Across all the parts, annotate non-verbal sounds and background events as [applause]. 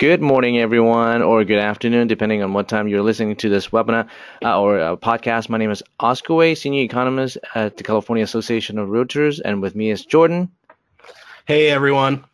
Good morning, everyone, or good afternoon, depending on what time you're listening to this webinar uh, or uh, podcast. My name is Oscar Wei, Senior Economist at the California Association of Realtors, and with me is Jordan. Hey, everyone.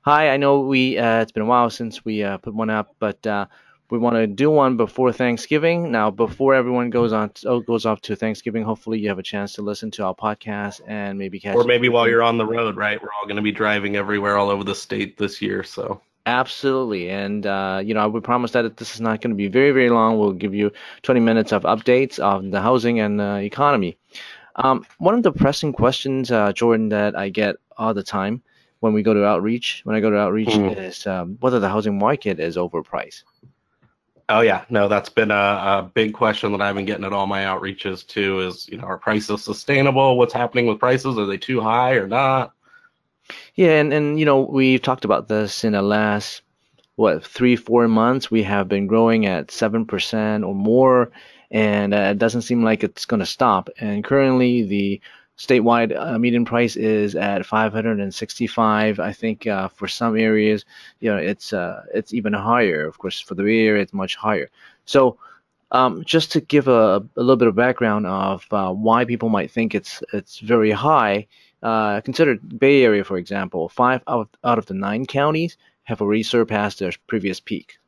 Hi, I know we uh, it's been a while since we uh, put one up, but uh, we want to do one before Thanksgiving. Now, before everyone goes on oh, goes off to Thanksgiving, hopefully you have a chance to listen to our podcast and maybe catch. Or maybe while you're on the road, right? We're all going to be driving everywhere all over the state this year, so. Absolutely, and uh, you know, I would promise that this is not going to be very, very long. We'll give you 20 minutes of updates of the housing and uh, economy. Um, one of the pressing questions, uh, Jordan, that I get all the time when we go to outreach, when I go to outreach, mm. is um, whether the housing market is overpriced. Oh yeah, no, that's been a, a, big question that I've been getting at all my outreaches too. Is you know, are prices sustainable? What's happening with prices? Are they too high or not? Yeah, and and you know, we talked about this in the last what three four months. We have been growing at seven percent or more, and uh, it doesn't seem like it's going to stop. And currently, the statewide uh, median price is at 565. I think uh, for some areas, you know, it's uh, it's even higher. Of course, for the Bay Area, it's much higher. So, um, just to give a, a, little bit of background of uh, why people might think it's it's very high, uh, consider Bay Area for example. Five out, out of the nine counties have already surpassed their previous peak.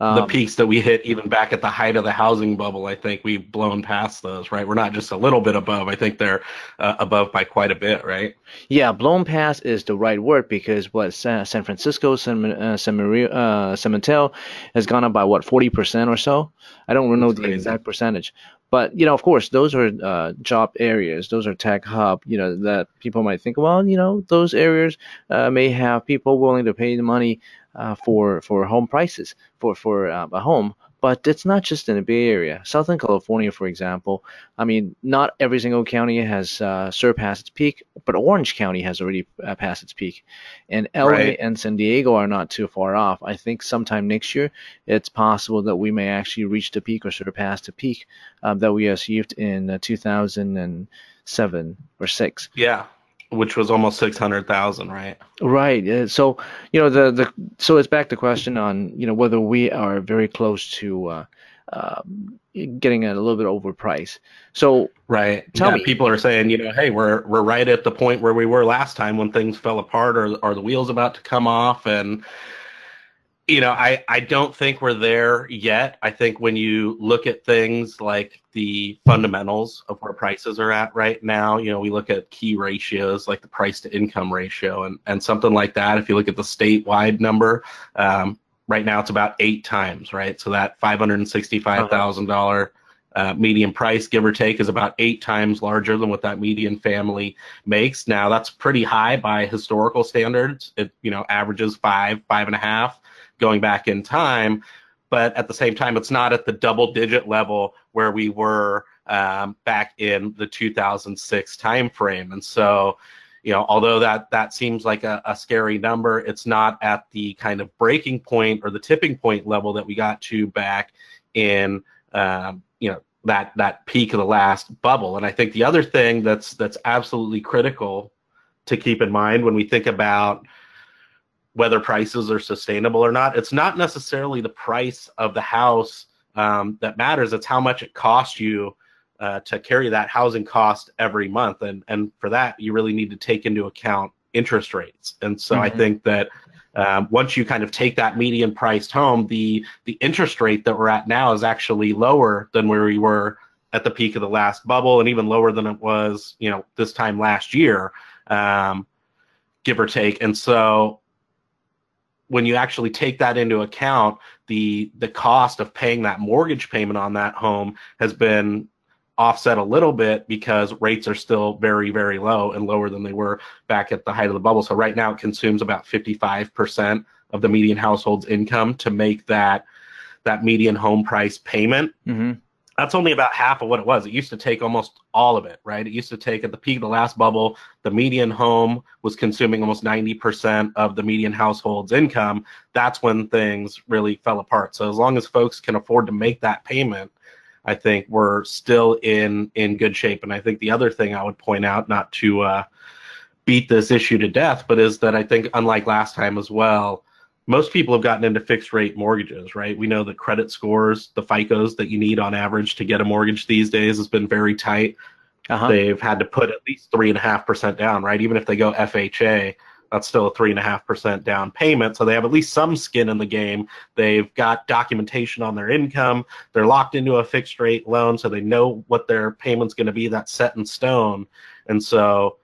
Um, the peaks that we hit even back at the height of the housing bubble, I think we've blown past those, right? We're not just a little bit above. I think they're uh, above by quite a bit, right? Yeah, blown past is the right word because what San, San Francisco, San, uh, San, Maria, uh, San Mateo has gone up by what, 40% or so? I don't know That's the crazy. exact percentage. But, you know, of course, those are uh, job areas. Those are tech hub, you know, that people might think, well, you know, those areas uh, may have people willing to pay the money uh, for for home prices for for uh, a home. But it's not just in the Bay Area. Southern California, for example, I mean, not every single county has uh, surpassed its peak, but Orange County has already uh, passed its peak, and LA right. and San Diego are not too far off. I think sometime next year, it's possible that we may actually reach the peak or surpass the peak um, that we achieved in uh, 2007 or six. Yeah, which was almost 600,000, right? Right. So, you know, the, the, so it's back to question on, you know, whether we are very close to, uh, uh, getting a little bit overpriced. So, right. Tell yeah, me, people are saying, you know, hey, we're, we're right at the point where we were last time when things fell apart or, or the wheels about to come off. And, you know, I, I don't think we're there yet. I think when you look at things like the fundamentals of where prices are at right now, you know, we look at key ratios like the price to income ratio and, and something like that. If you look at the statewide number, um, right now it's about eight times, right? So that $565,000 uh, median price, give or take, is about eight times larger than what that median family makes. Now that's pretty high by historical standards. It, you know, averages five, five and a half going back in time. But at the same time, it's not at the double digit level where we were um, back in the 2006 timeframe. And so, you know, although that that seems like a, a, scary number, it's not at the kind of breaking point or the tipping point level that we got to back in, um, you know, that that peak of the last bubble. And I think the other thing that's that's absolutely critical to keep in mind when we think about whether prices are sustainable or not. It's not necessarily the price of the house um, that matters. It's how much it costs you uh, to carry that housing cost every month, and and for that you really need to take into account interest rates. And so mm-hmm. I think that um, once you kind of take that median priced home, the the interest rate that we're at now is actually lower than where we were at the peak of the last bubble, and even lower than it was, you know, this time last year, um, give or take. And so when you actually take that into account, the the cost of paying that mortgage payment on that home has been offset a little bit because rates are still very very low and lower than they were back at the height of the bubble. So right now it consumes about 55% of the median household's income to make that that median home price payment. Mm-hmm. That's only about half of what it was. It used to take almost all of it, right? It used to take at the peak of the last bubble, the median home was consuming almost 90% of the median household's income. That's when things really fell apart. So as long as folks can afford to make that payment, I think we're still in in good shape. And I think the other thing I would point out, not to uh, beat this issue to death, but is that I think unlike last time as well, most people have gotten into fixed rate mortgages, right? We know the credit scores, the FICOs that you need on average to get a mortgage these days has been very tight. Uh-huh. They've had to put at least three and a half percent down, right? Even if they go FHA, that's still a three and a half percent down payment. So they have at least some skin in the game. They've got documentation on their income. They're locked into a fixed rate loan, so they know what their payment's going to be. That's set in stone. And so,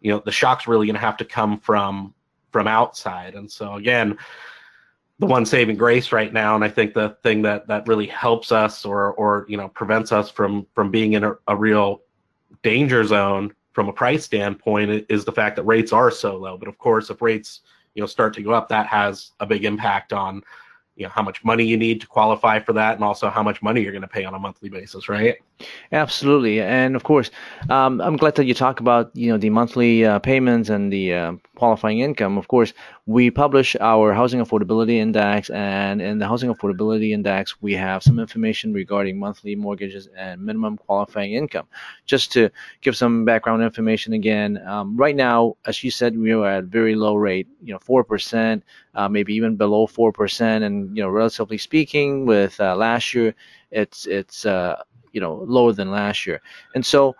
you know, the shock's really going to have to come from from outside. And so again, the one saving grace right now, and I think the thing that that really helps us or or you know prevents us from from being in a, a real danger zone from a price standpoint is the fact that rates are so low. But of course, if rates you know start to go up, that has a big impact on you know how much money you need to qualify for that and also how much money you're going to pay on a monthly basis right? Absolutely and of course um, i'm glad that you talk about you know the monthly uh, payments and the uh, qualifying income. Of course we publish our housing affordability index and in the housing affordability index we have some information regarding monthly mortgages and minimum qualifying income. Just to give some background information again um, right now as you said we are at very low rate you know 4% uh, maybe even below 4% and you know relatively speaking with uh, last year it's it's uh, you know lower than last year. And so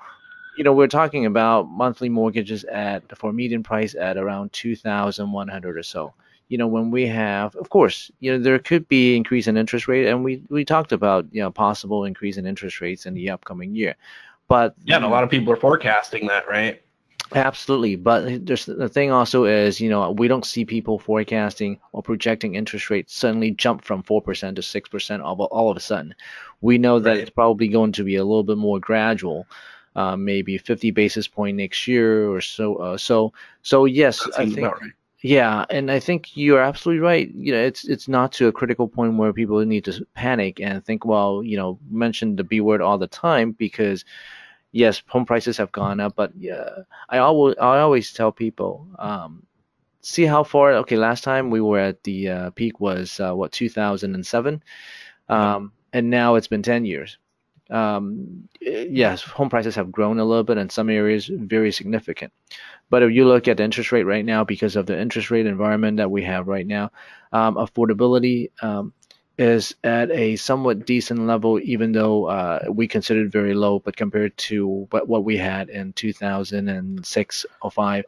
you know, we're talking about monthly mortgages at for median price at around two thousand one hundred or so. You know, when we have, of course, you know, there could be increase in interest rate, and we we talked about you know possible increase in interest rates in the upcoming year. But yeah, and a lot of people are forecasting that, right? Absolutely, but there's the thing also is you know we don't see people forecasting or projecting interest rates suddenly jump from four percent to six percent all, all of a sudden. We know that right. it's probably going to be a little bit more gradual uh, maybe 50 basis point next year or so. Uh, so so yes, I think. Right. Yeah, and I think you're absolutely right. You know, it's it's not to a critical point where people need to panic and think, well, you know, mention the B word all the time because yes, home prices have gone up, but yeah, I always I always tell people, um, see how far. Okay, last time we were at the uh, peak was uh, what 2007, um, and now it's been 10 years um, yes, home prices have grown a little bit in some areas, very significant. But if you look at the interest rate right now, because of the interest rate environment that we have right now, um, affordability um, is at a somewhat decent level, even though uh, we consider it very low. But compared to what, what we had in 2006 or 5,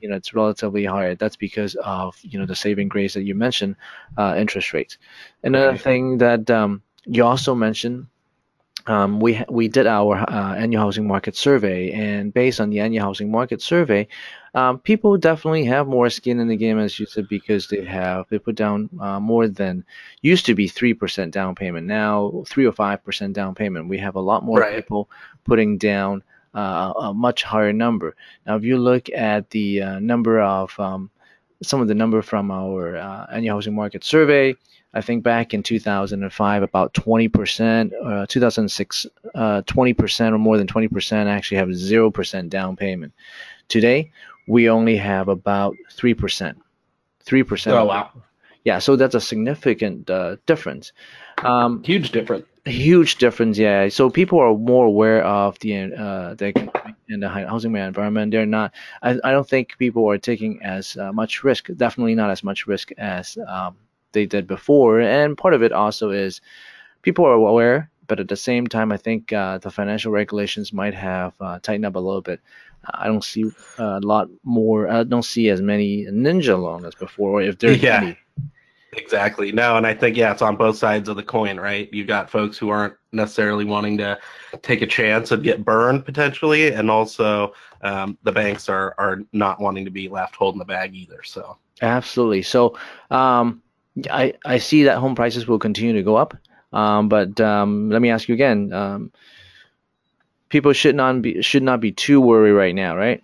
you know, it's relatively higher. That's because of you know the saving grace that you mentioned, uh, interest rates. Another thing that um, you also mentioned um, we we did our uh, annual housing market survey, and based on the annual housing market survey, um, people definitely have more skin in the game, as you said, because they have they put down uh, more than used to be three percent down payment. Now three or five percent down payment. We have a lot more right. people putting down uh, a much higher number. Now, if you look at the uh, number of um, some of the number from our uh, annual housing market survey. I think back in 2005, about 20%, uh, 2006, uh, 20% or more than 20% actually have 0% down payment. Today, we only have about 3%. 3%. Oh, wow. Yeah, so that's a significant uh, difference. Um, huge difference. Huge difference, yeah. So people are more aware of the uh, the in the housing environment. They're not. I, I don't think people are taking as uh, much risk. Definitely not as much risk as um, they did before. And part of it also is people are aware, but at the same time, I think uh, the financial regulations might have uh, tightened up a little bit. I don't see a lot more. I don't see as many ninja loans as before. If there's yeah. any. Exactly. No, and I think yeah, it's on both sides of the coin, right? You got folks who aren't necessarily wanting to take a chance and get burned potentially, and also um, the banks are are not wanting to be left holding the bag either. So absolutely. So um, I I see that home prices will continue to go up, um, but um, let me ask you again. Um, people should not be should not be too worried right now, right?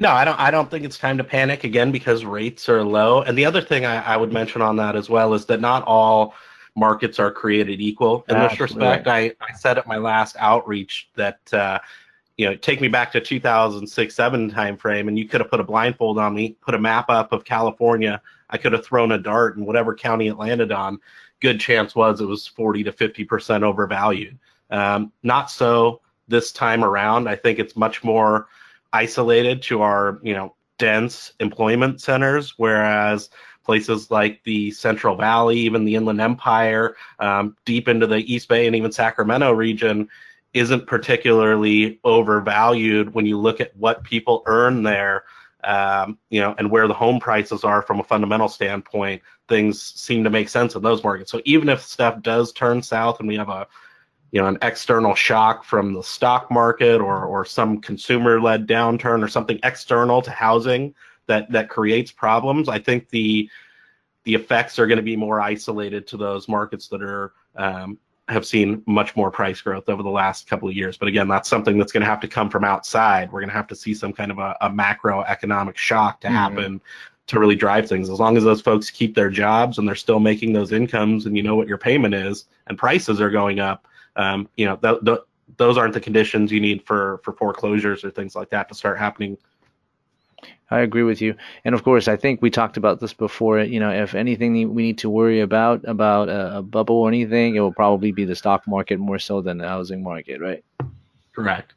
No, I don't. I don't think it's time to panic again because rates are low. And the other thing I, I would mention on that as well is that not all markets are created equal in this respect. I, I said at my last outreach that uh, you know take me back to 2006 7 timeframe, and you could have put a blindfold on me put a map up of california i could have thrown a dart in whatever county it landed on good chance was it was 40 to 50 percent overvalued. Um, not so this time around. I think it's much more isolated to our you know dense employment centers whereas places like the central valley even the inland empire um, deep into the east bay and even sacramento region isn't particularly overvalued when you look at what people earn there, um, you know, and where the home prices are from a fundamental standpoint. Things seem to make sense in those markets. So even if stuff does turn south and we have a, you know, an external shock from the stock market or or some consumer-led downturn or something external to housing that that creates problems, I think the the effects are going to be more isolated to those markets that are um, have seen much more price growth over the last couple of years. But again, that's something that's going to have to come from outside. We're going to have to see some kind of a, a macroeconomic shock to mm-hmm. happen to really drive things. As long as those folks keep their jobs and they're still making those incomes, and you know what your payment is, and prices are going up, um, you know, th- th- those aren't the conditions you need for for foreclosures or things like that to start happening I agree with you. And of course, I think we talked about this before. You know, if anything we need to worry about about a, a bubble or anything, it will probably be the stock market more so than the housing market, right? Correct.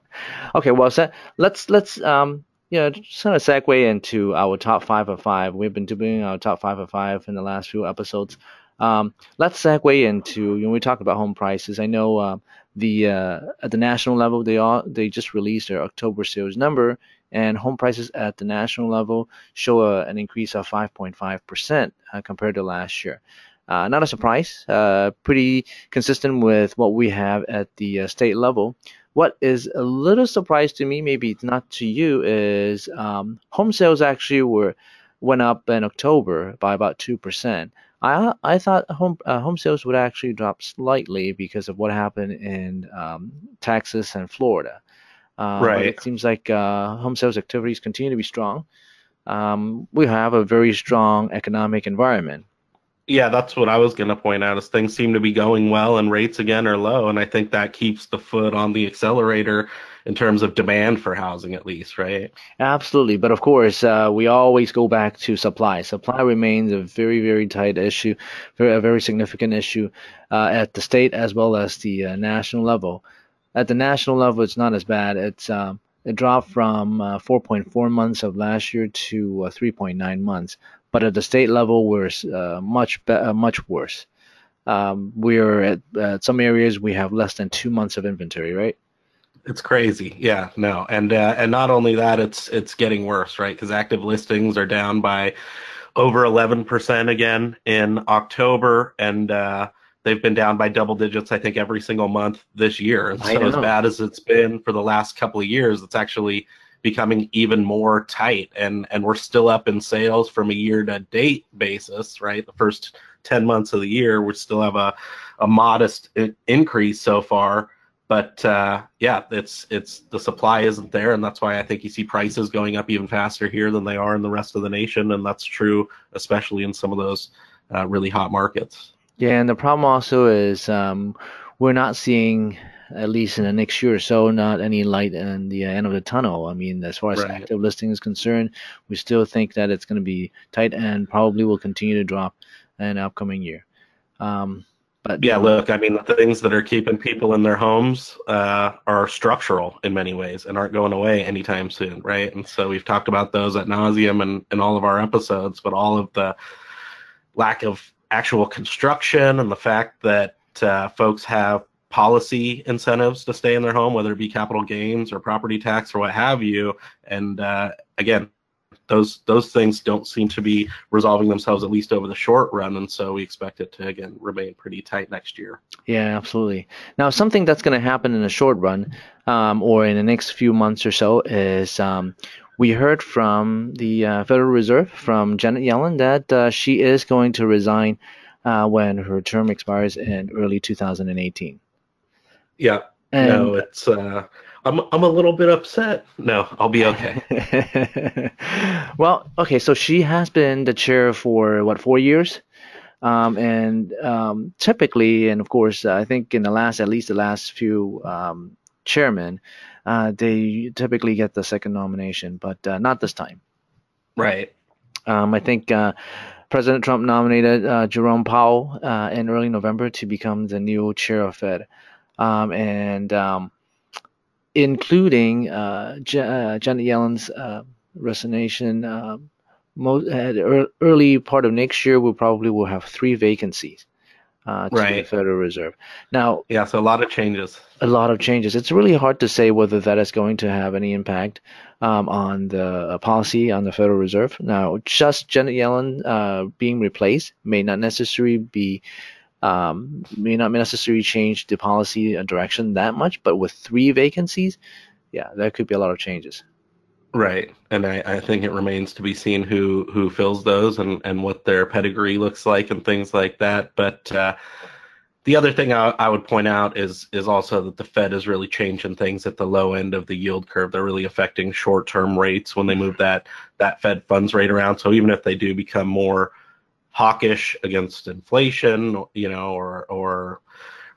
[laughs] okay, well, so let's let's um you know just kind of segue into our top five of five. We've been doing our top five of five in the last few episodes. Um, let's segue into you know we talk about home prices. I know uh, the uh, at the national level they all they just released their October sales number and home prices at the national level show a, an increase of 5.5% uh, compared to last year. Uh, not a surprise, uh, pretty consistent with what we have at the uh, state level. What is a little surprise to me, maybe it's not to you, is um, home sales actually were went up in October by about two percent. I I thought home uh, home sales would actually drop slightly because of what happened in um, Texas and Florida. Uh, right. it seems like uh, home sales activities continue to be strong. Um, we have a very strong economic environment. Yeah, that's what I was going to point out. Is things seem to be going well and rates again are low, and I think that keeps the foot on the accelerator in terms of demand for housing, at least, right? Absolutely, but of course, uh, we always go back to supply. Supply remains a very, very tight issue, very, a very significant issue uh, at the state as well as the uh, national level. At the national level, it's not as bad. It's um, it dropped from uh, 4.4 months of last year to uh, 3.9 months. But at the state level, we're uh, much be- uh, much worse. Um, we're at, at some areas we have less than two months of inventory, right? It's crazy. Yeah, no, and uh, and not only that, it's it's getting worse, right? Because active listings are down by over 11% again in October, and uh, they've been down by double digits, I think, every single month this year. And so, as bad as it's been for the last couple of years, it's actually becoming even more tight. And and we're still up in sales from a year to date basis, right? The first 10 months of the year, we still have a, a modest increase so far. But uh, yeah, it's it's the supply isn't there, and that's why I think you see prices going up even faster here than they are in the rest of the nation, and that's true especially in some of those uh, really hot markets. Yeah, and the problem also is um, we're not seeing, at least in the next year or so, not any light in the end of the tunnel. I mean, as far as right. active listing is concerned, we still think that it's going to be tight and probably will continue to drop in the upcoming year. Um, but yeah, look, I mean, the things that are keeping people in their homes uh, are structural in many ways and aren't going away anytime soon, right? And so we've talked about those at nauseum and in all of our episodes, but all of the lack of actual construction and the fact that uh, folks have policy incentives to stay in their home, whether it be capital gains or property tax or what have you. And uh, again, those those things don't seem to be resolving themselves at least over the short run, and so we expect it to again remain pretty tight next year. Yeah, absolutely. Now, something that's going to happen in the short run, um, or in the next few months or so, is um, we heard from the uh, Federal Reserve, from Janet Yellen, that uh, she is going to resign uh, when her term expires in early 2018. Yeah. And no, it's. Uh, I'm I'm a little bit upset. No, I'll be okay. [laughs] well, okay. So she has been the chair for what four years. Um, and um, typically, and of course, I think in the last, at least the last few um, chairmen, uh, they typically get the second nomination, but uh, not this time. Right. Um, I think uh, President Trump nominated uh, Jerome Powell uh, in early November to become the new chair of Fed, um, and um, including uh, Janet Yellen's resignation. most at early part of next year, we probably will have three vacancies uh, to right. the Federal Reserve. Now, yeah, so a lot of changes. A lot of changes. It's really hard to say whether that is going to have any impact um, on the uh, policy on the Federal Reserve. Now, just Janet Yellen uh, being replaced may not necessarily be um, may not necessarily change the policy direction that much, but with three vacancies, yeah, there could be a lot of changes. Right, and I, I think it remains to be seen who who fills those and and what their pedigree looks like and things like that. But uh, the other thing I, I would point out is is also that the Fed is really changing things at the low end of the yield curve. They're really affecting short term rates when they move that that Fed funds rate around. So even if they do become more hawkish against inflation, you know, or or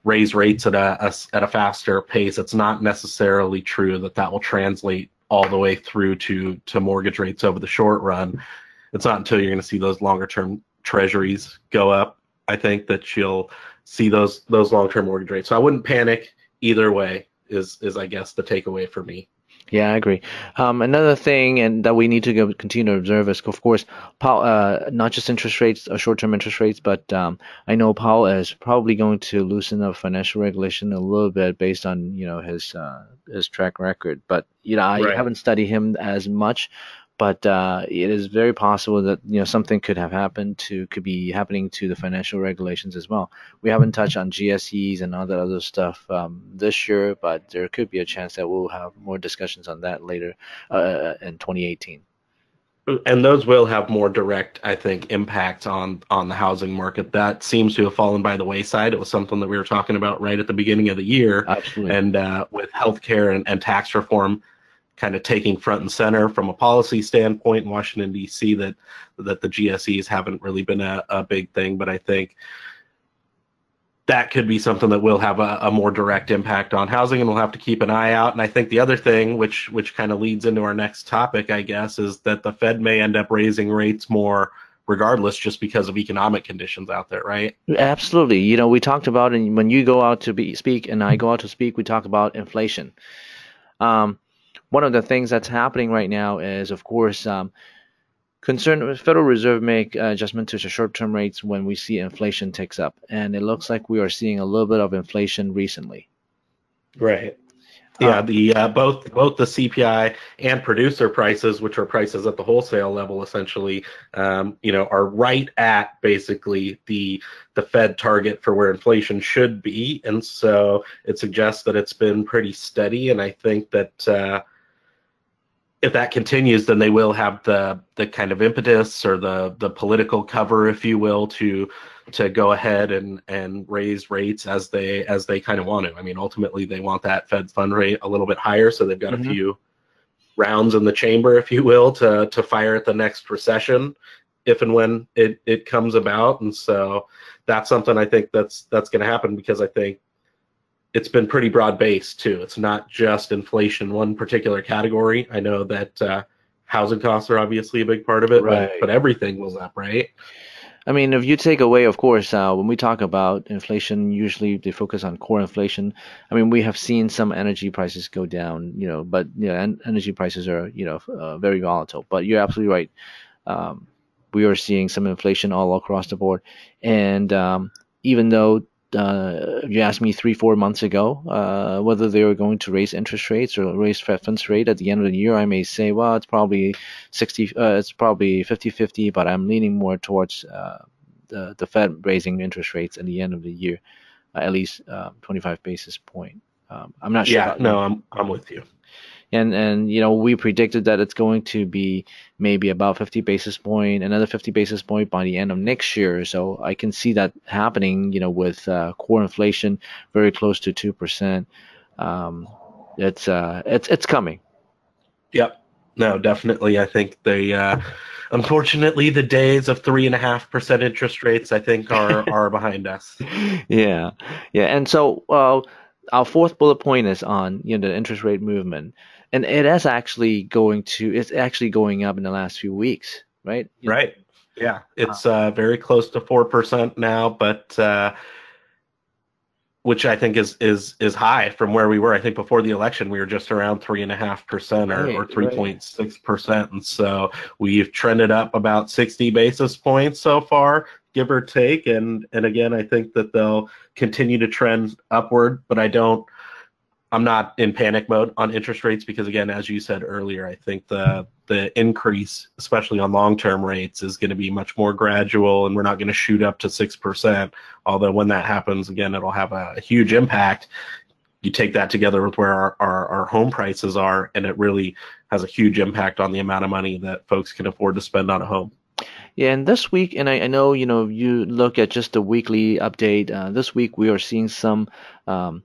raise rates at a, a, at a faster pace, it's not necessarily true that that will translate all the way through to to mortgage rates over the short run. It's not until you're going to see those longer term treasuries go up, I think, that you'll see those those long term mortgage rates. So I wouldn't panic either way. Is is I guess the takeaway for me. Yeah, I agree. Um, another thing, and that we need to go, continue to observe is, of course, Powell, uh, not just interest rates uh, short-term interest rates, but um, I know Powell is probably going to loosen up financial regulation a little bit based on you know his uh, his track record. But you know, I right. haven't studied him as much but uh, it is very possible that you know something could have happened to could be happening to the financial regulations as well. We haven't touched on GSEs and all that other stuff um, this year, but there could be a chance that we'll have more discussions on that later uh, in 2018. And those will have more direct, I think, impact on on the housing market. That seems to have fallen by the wayside. It was something that we were talking about right at the beginning of the year. Absolutely. And uh, with healthcare and, and tax reform, kind of taking front and center from a policy standpoint in Washington D.C. that that the GSEs haven't really been a, a big thing, but I think that could be something that will have a, a, more direct impact on housing, and we'll have to keep an eye out. And I think the other thing, which which kind of leads into our next topic, I guess, is that the Fed may end up raising rates more regardless just because of economic conditions out there right absolutely you know we talked about and when you go out to be, speak and i go out to speak we talk about inflation um, one of the things that's happening right now is, of course, um, concern Federal Reserve make uh, adjustment to the short-term rates when we see inflation ticks up, and it looks like we are seeing a little bit of inflation recently. Right. Yeah, um, the uh, both both the CPI and producer prices, which are prices at the wholesale level, essentially, um, you know, are right at basically the the Fed target for where inflation should be, and so it suggests that it's been pretty steady. And I think that uh, if that continues, then they will have the the kind of impetus or the the political cover, if you will, to to go ahead and and raise rates as they as they kind of want to. I mean, ultimately, they want that Fed fund rate a little bit higher, so they've got mm-hmm. a few rounds in the chamber, if you will, to to fire at the next recession, if and when it it comes about. And so that's something I think that's that's going to happen because I think it's been pretty broad based too. It's not just inflation, one particular category. I know that uh, housing costs are obviously a big part of it, right. but, but everything was up, right? I mean, if you take away, of course, uh, when we talk about inflation, usually they focus on core inflation. I mean, we have seen some energy prices go down, you know, but you know, energy prices are, you know, uh, very volatile. But you're absolutely right. Um, we are seeing some inflation all across the board, and um, even though uh, you asked me three, four months ago uh, whether they were going to raise interest rates or raise Fed funds rate at the end of the year, I may say, well, it's probably 60, uh, it's probably 50-50, but I'm leaning more towards uh, the, the Fed raising interest rates at the end of the year, at least uh, 25 basis point. Um, I'm not sure. Yeah, no, I'm I'm with you and and you know we predicted that it's going to be maybe about 50 basis point another 50 basis point by the end of next year. So i can see that happening you know with uh, core inflation very close to 2% um, it's uh it's it's coming. Yep. No definitely. I think they uh unfortunately, the days of three and a half percent interest rates, I think, are are behind us. [laughs] Yeah, yeah, and so uh, our fourth bullet point is on you know the interest rate movement, and it is actually going to it's actually going up in the last few weeks, right? You right. Know? Yeah, it's uh, very close to four percent now, but uh, which I think is is is high from where we were. I think before the election we were just around three and a half percent or three point six percent, and so we've trended up about sixty basis points so far, give or take. And and again, I think that they'll continue to trend upward, but I don't. I'm not in panic mode on interest rates because again, as you said earlier, I think the the increase, especially on long term rates, is going to be much more gradual, and we're not going to shoot up to six percent. Although when that happens, again, it'll have a, huge impact. You take that together with where our, our, our home prices are, and it really has a huge impact on the amount of money that folks can afford to spend on a home. Yeah, and this week, and I, I know you know you look at just the weekly update. Uh, this week we are seeing some um,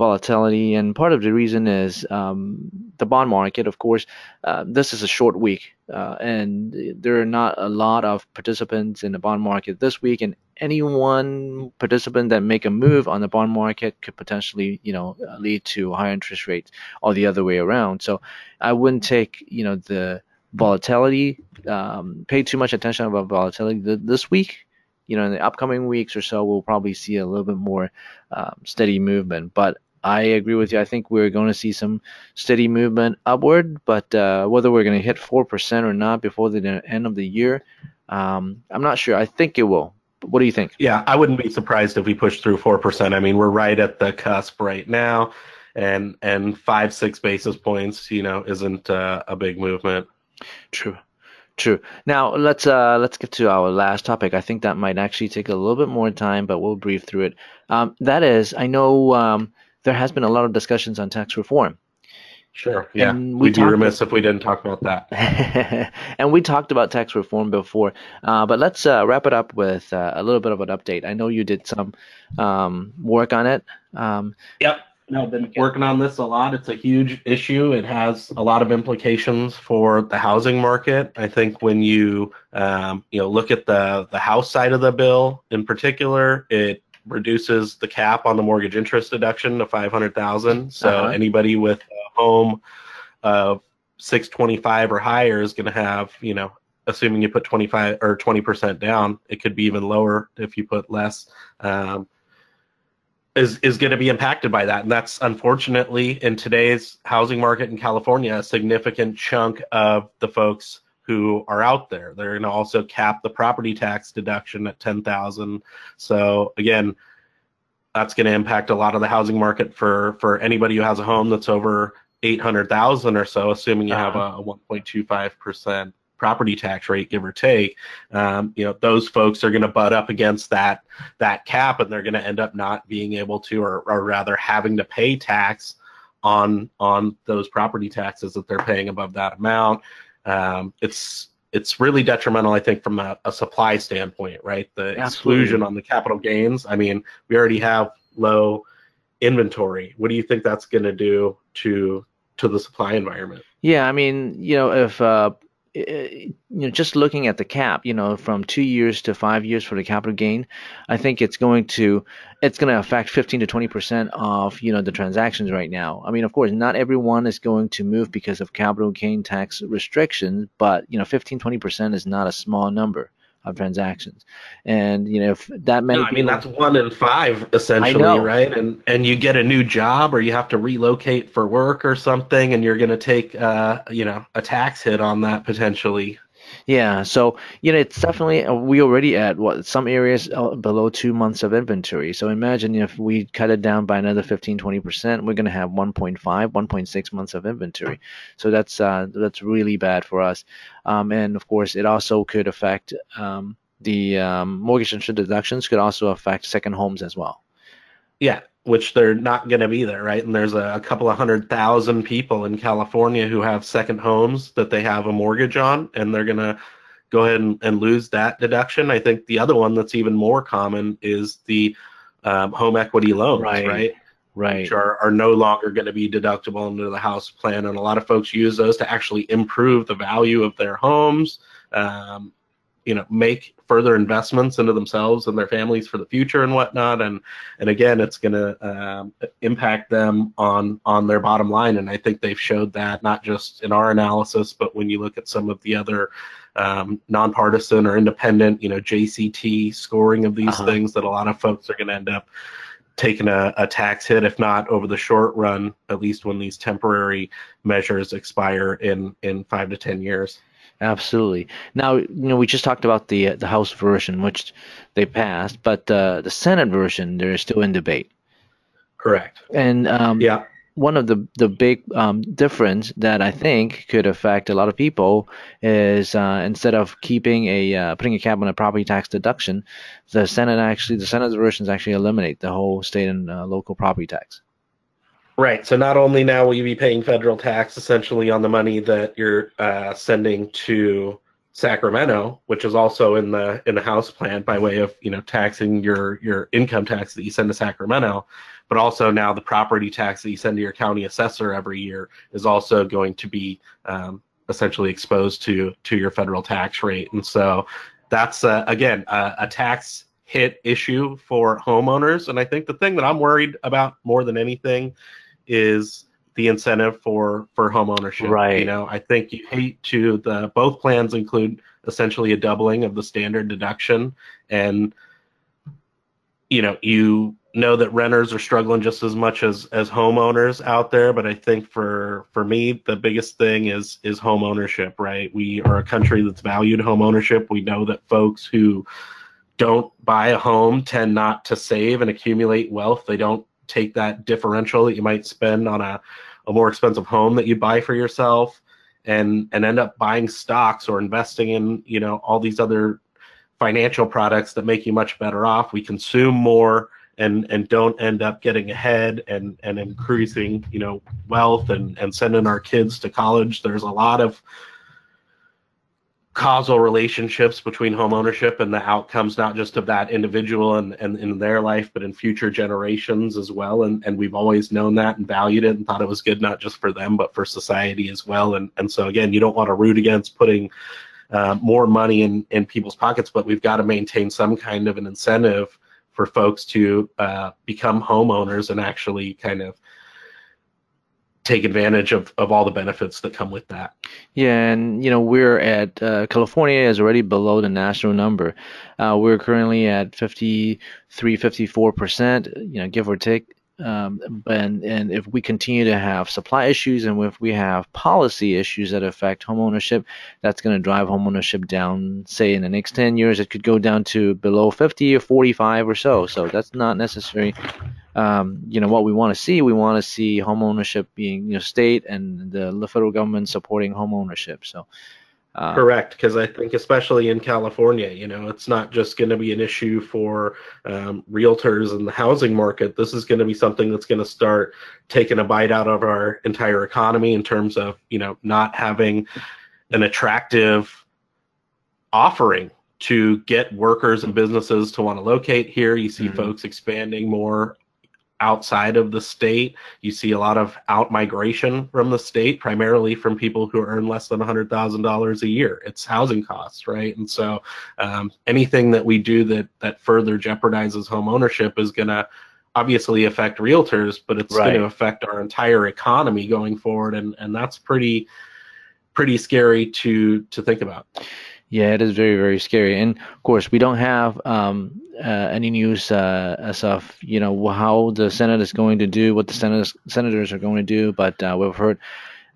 volatility, and part of the reason is um, the bond market. Of course, uh, this is a short week, uh, and there are not a lot of participants in the bond market this week, and any one participant that make a move on the bond market could potentially, you know, lead to higher interest rates, or the other way around. So, I wouldn't take, you know, the volatility, um, pay too much attention about volatility th- this week you know, in the upcoming weeks or so, we'll probably see a little bit more um, steady movement. But I agree with you. I think we're going to see some steady movement upward, but uh, whether we're going to hit 4% or not before the end of the year, um, I'm not sure. I think it will. What do you think? Yeah, I wouldn't be surprised if we push through 4%. I mean, we're right at the cusp right now, and and five, six basis points, you know, isn't uh, a big movement. True. True. Now let's uh, let's get to our last topic. I think that might actually take a little bit more time, but we'll brief through it. Um, that is, I know um, there has been a lot of discussions on tax reform. Sure. Yeah. And we We'd be remiss if we didn't talk about that. [laughs] and we talked about tax reform before, uh, but let's uh, wrap it up with uh, a little bit of an update. I know you did some um, work on it. Um, yep. No, been working on this a lot. It's a huge issue. It has a lot of implications for the housing market. I think when you um, you know look at the the house side of the bill in particular, it reduces the cap on the mortgage interest deduction to 500,000. So uh-huh. anybody with a home of 625 or higher is going to have, you know, assuming you put 25 or 20% down, it could be even lower if you put less. Um, is is going to be impacted by that, and that's unfortunately in today's housing market in California a significant chunk of the folks who are out there. They're going to also cap the property tax deduction at 10,000. So again, that's going to impact a lot of the housing market for for anybody who has a home that's over 800,000 or so, assuming you have a, a 1.25% property tax rate, give or take. Um, you know, those folks are going to butt up against that that cap, and they're going to end up not being able to, or, or rather having to pay tax on on those property taxes that they're paying above that amount. Um, it's it's really detrimental, I think, from a, a supply standpoint, right? The Absolutely. exclusion on the capital gains. I mean, we already have low inventory. What do you think that's going to do to to the supply environment? Yeah, I mean, you know, if uh, Uh, you know, just looking at the cap, you know, from two years to five years for the capital gain, I think it's going to it's going to affect 15 to 20 percent of you know the transactions right now. I mean, of course, not everyone is going to move because of capital gain tax restrictions, but you know, 15 20 percent is not a small number of transactions. And you know, if that many, no, I mean that's one in five essentially, right? And and you get a new job or you have to relocate for work or something, and you're going to take uh, you know a tax hit on that potentially. Yeah, so you know it's definitely uh, we already at what some areas uh, below two months of inventory. So imagine if we cut it down by another 15, 20 percent, we're going to have 1.5, 1.6 months of inventory. So that's uh, that's really bad for us. Um, and of course, it also could affect um, the um, mortgage interest deductions. Could also affect second homes as well. Yeah, which they're not going to be there, right? And there's a, a, couple of hundred thousand people in California who have second homes that they have a mortgage on, and they're going to go ahead and, and, lose that deduction. I think the other one that's even more common is the um, home equity loans, right? right? right. which are, are no longer going to be deductible under the house plan. And a lot of folks use those to actually improve the value of their homes, um, you know, make further investments into themselves and their families for the future and whatnot. And and again, it's going to um, impact them on on their bottom line. And I think they've showed that not just in our analysis, but when you look at some of the other um, nonpartisan or independent, you know, JCT scoring of these uh-huh. things, that a lot of folks are going to end up taking a, a, tax hit, if not over the short run, at least when these temporary measures expire in in five to ten years. Absolutely. Now, you know, we just talked about the uh, the House version, which they passed, but uh, the Senate version, they're still in debate. Correct. And um, yeah, one of the the big um, difference that I think could affect a lot of people is uh, instead of keeping a uh, putting a cap on a property tax deduction, the Senate actually the Senate versions actually eliminate the whole state and uh, local property tax. Right. So not only now will you be paying federal tax essentially on the money that you're uh, sending to Sacramento, which is also in the in the House plan by way of you know taxing your your income tax that you send to Sacramento, but also now the property tax that you send to your county assessor every year is also going to be um, essentially exposed to to your federal tax rate, and so that's uh, again a tax hit issue for homeowners. And I think the thing that I'm worried about more than anything is the incentive for for home ownership. Right. You know, I think you hate to the both plans include essentially a doubling of the standard deduction, and you know you know that renters are struggling just as much as as homeowners out there but i think for for me the biggest thing is is home ownership right we are a country that's valued home ownership we know that folks who don't buy a home tend not to save and accumulate wealth. They don't take that differential that you might spend on a, a more expensive home that you buy for yourself and and end up buying stocks or investing in you know all these other financial products that make you much better off. We consume more and and don't end up getting ahead and and increasing you know wealth and and sending our kids to college. There's a lot of causal relationships between home ownership and the outcomes not just of that individual and, and in their life but in future generations as well. And and we've always known that and valued it and thought it was good not just for them but for society as well. And and so again you don't want to root against putting uh, more money in in people's pockets but we've got to maintain some kind of an incentive for folks to uh, become homeowners and actually kind of take advantage of, of all the benefits that come with that. Yeah, and you know we're at uh, California is already below the national number. Uh, we're currently at 53, 54 percent, you know, give or take. Um, and and if we continue to have supply issues and if we have policy issues that affect homeownership, that's going to drive homeownership down. Say in the next 10 years, it could go down to below 50 or 45 or so. So that's not necessary um, you know what we want to see. We want to see home ownership being you know state and the, the federal government supporting home ownership. So. Uh, Correct, because I think especially in California, you know, it's not just going to be an issue for um, realtors and the housing market. This is going to be something that's going to start taking a bite out of our entire economy in terms of, you know, not having an attractive offering to get workers and businesses to want to locate here. You see mm-hmm. folks expanding more outside of the state. You see a lot of out migration from the state, primarily from people who earn less than $100,000 a year. It's housing costs, right? And so um, anything that we do that that further jeopardizes home ownership is going to obviously affect realtors, but it's right. going to affect our entire economy going forward, and and that's pretty pretty scary to to think about. Yeah, it is very, very scary. And of course, we don't have um, uh, any news uh, as of you know how the Senate is going to do, what the senators senators are going to do. But uh, we've heard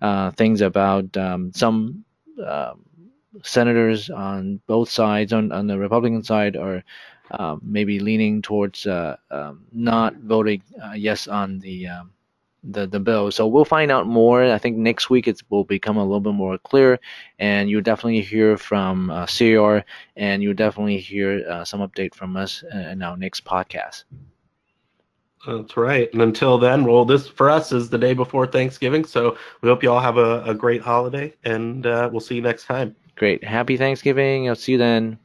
uh, things about um, some um, senators on both sides, on, on the Republican side, are um, maybe leaning towards uh, um, not voting uh, yes on the um, the the bill. So we'll find out more. I think next week it will become a little bit more clear, and you'll definitely hear from uh, CR, and you'll definitely hear uh, some update from us in our next podcast. That's right. And until then, well, this for us is the day before Thanksgiving. So we hope you all have a, a great holiday, and uh, we'll see you next time. Great. Happy Thanksgiving. I'll see you then.